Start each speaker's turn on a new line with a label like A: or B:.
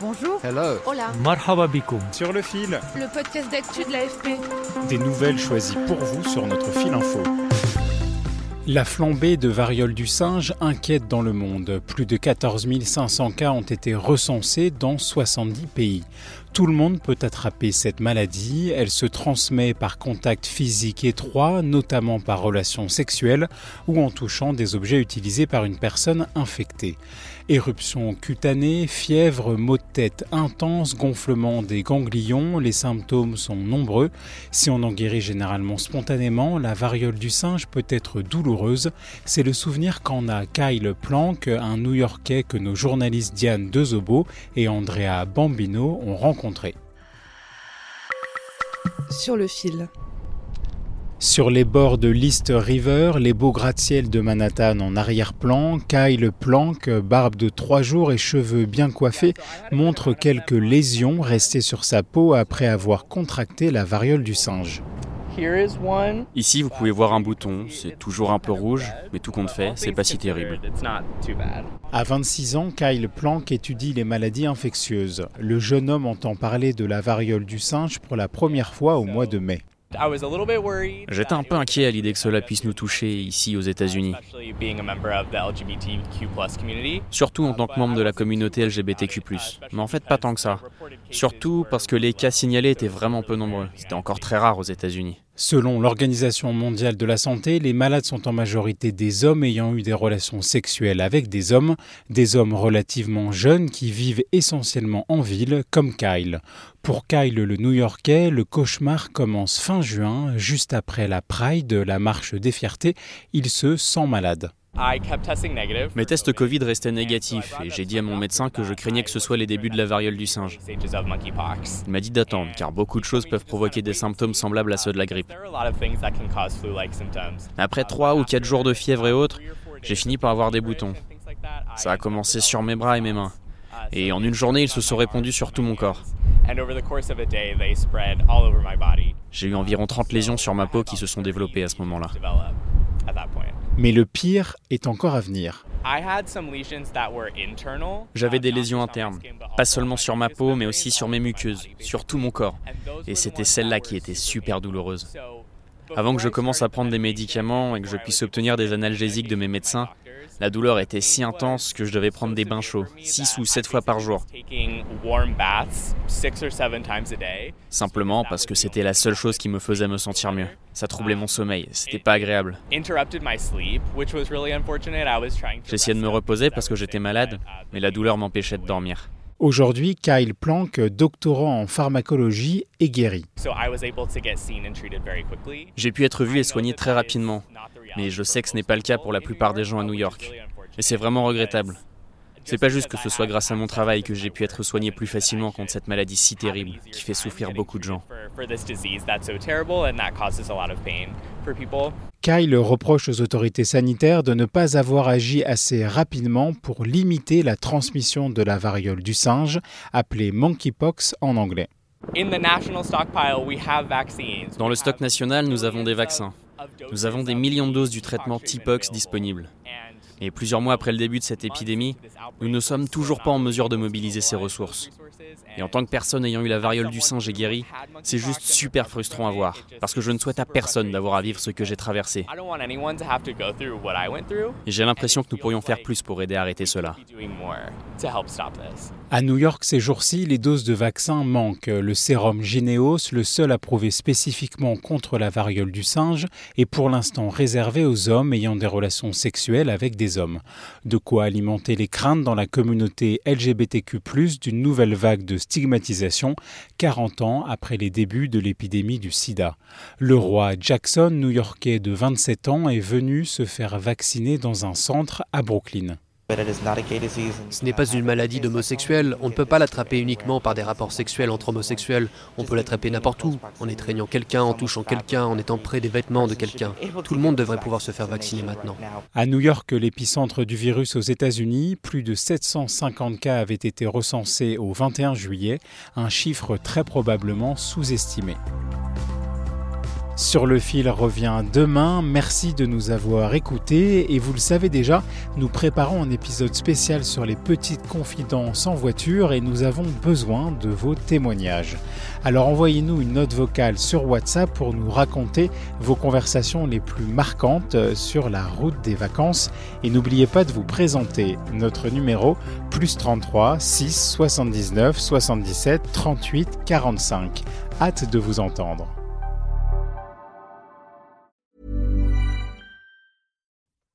A: Bonjour.
B: Hello.
A: Hola.
C: Marhaba.
D: Sur le fil.
A: Le podcast d'actu de l'AFP.
D: Des nouvelles choisies pour vous sur notre fil info.
C: La flambée de variole du singe inquiète dans le monde. Plus de 14 500 cas ont été recensés dans 70 pays. Tout le monde peut attraper cette maladie. Elle se transmet par contact physique étroit, notamment par relation sexuelle ou en touchant des objets utilisés par une personne infectée. Éruption cutanée, fièvre, maux de tête intense, gonflement des ganglions, les symptômes sont nombreux. Si on en guérit généralement spontanément, la variole du singe peut être douloureuse. C'est le souvenir qu'en a Kyle Planck, un New-Yorkais que nos journalistes Diane Dezobo et Andrea Bambino ont rencontré
A: Sur le fil.
C: Sur les bords de l'East River, les beaux gratte-ciel de Manhattan en arrière-plan, Kyle Planck, barbe de trois jours et cheveux bien coiffés, montre quelques lésions restées sur sa peau après avoir contracté la variole du singe.
E: Ici, vous pouvez voir un bouton, c'est toujours un peu rouge, mais tout compte fait, c'est pas si terrible.
C: À 26 ans, Kyle Planck étudie les maladies infectieuses. Le jeune homme entend parler de la variole du singe pour la première fois au mois de mai.
E: J'étais un peu inquiet à l'idée que cela puisse nous toucher ici aux États-Unis. Surtout en tant que membre de la communauté LGBTQ. Mais en fait, pas tant que ça. Surtout parce que les cas signalés étaient vraiment peu nombreux. C'était encore très rare aux États-Unis.
C: Selon l'Organisation mondiale de la santé, les malades sont en majorité des hommes ayant eu des relations sexuelles avec des hommes, des hommes relativement jeunes qui vivent essentiellement en ville, comme Kyle. Pour Kyle le New-Yorkais, le cauchemar commence fin juin, juste après la Pride, la marche des fiertés. Il se sent malade.
E: Mes tests Covid restaient négatifs et j'ai dit à mon médecin que je craignais que ce soit les débuts de la variole du singe. Il m'a dit d'attendre car beaucoup de choses peuvent provoquer des symptômes semblables à ceux de la grippe. Après 3 ou 4 jours de fièvre et autres, j'ai fini par avoir des boutons. Ça a commencé sur mes bras et mes mains. Et en une journée, ils se sont répandus sur tout mon corps. J'ai eu environ 30 lésions sur ma peau qui se sont développées à ce moment-là.
C: Mais le pire est encore à venir.
E: J'avais des lésions internes, pas seulement sur ma peau, mais aussi sur mes muqueuses, sur tout mon corps. Et c'était celle-là qui était super douloureuse. Avant que je commence à prendre des médicaments et que je puisse obtenir des analgésiques de mes médecins, la douleur était si intense que je devais prendre des bains chauds, 6 ou 7 fois par jour. Simplement parce que c'était la seule chose qui me faisait me sentir mieux. Ça troublait mon sommeil, c'était pas agréable. J'essayais de me reposer parce que j'étais malade, mais la douleur m'empêchait de dormir.
C: Aujourd'hui, Kyle Planck, doctorant en pharmacologie, est guéri.
E: J'ai pu être vu et soigné très rapidement, mais je sais que ce n'est pas le cas pour la plupart des gens à New York. Et c'est vraiment regrettable. C'est pas juste que ce soit grâce à mon travail que j'ai pu être soigné plus facilement contre cette maladie si terrible qui fait souffrir beaucoup de gens.
C: Kyle reproche aux autorités sanitaires de ne pas avoir agi assez rapidement pour limiter la transmission de la variole du singe, appelée monkeypox en anglais.
E: Dans le stock national, nous avons des vaccins. Nous avons des millions de doses du traitement T-Pox disponibles. Et plusieurs mois après le début de cette épidémie, nous ne sommes toujours pas en mesure de mobiliser ces ressources. Et en tant que personne ayant eu la variole du singe et guéri, c'est juste super frustrant à voir, parce que je ne souhaite à personne d'avoir à vivre ce que j'ai traversé. Et j'ai l'impression que nous pourrions faire plus pour aider à arrêter cela.
C: À New York, ces jours-ci, les doses de vaccins manquent. Le sérum Gineos, le seul approuvé spécifiquement contre la variole du singe, est pour l'instant réservé aux hommes ayant des relations sexuelles avec des hommes. De quoi alimenter les craintes dans la communauté LGBTQ+, d'une nouvelle vague de stigmatisation 40 ans après les débuts de l'épidémie du sida. Le roi Jackson, new-yorkais de 27 ans, est venu se faire vacciner dans un centre à Brooklyn.
B: Ce n'est pas une maladie d'homosexuel. On ne peut pas l'attraper uniquement par des rapports sexuels entre homosexuels. On peut l'attraper n'importe où, en étreignant quelqu'un, en touchant quelqu'un, en étant près des vêtements de quelqu'un. Tout le monde devrait pouvoir se faire vacciner maintenant.
C: À New York, l'épicentre du virus aux États-Unis, plus de 750 cas avaient été recensés au 21 juillet, un chiffre très probablement sous-estimé. Sur le fil revient demain. Merci de nous avoir écoutés et vous le savez déjà, nous préparons un épisode spécial sur les petites confidences en voiture et nous avons besoin de vos témoignages. Alors envoyez-nous une note vocale sur WhatsApp pour nous raconter vos conversations les plus marquantes sur la route des vacances et n'oubliez pas de vous présenter notre numéro plus 33 6 79 77 38 45. Hâte de vous entendre.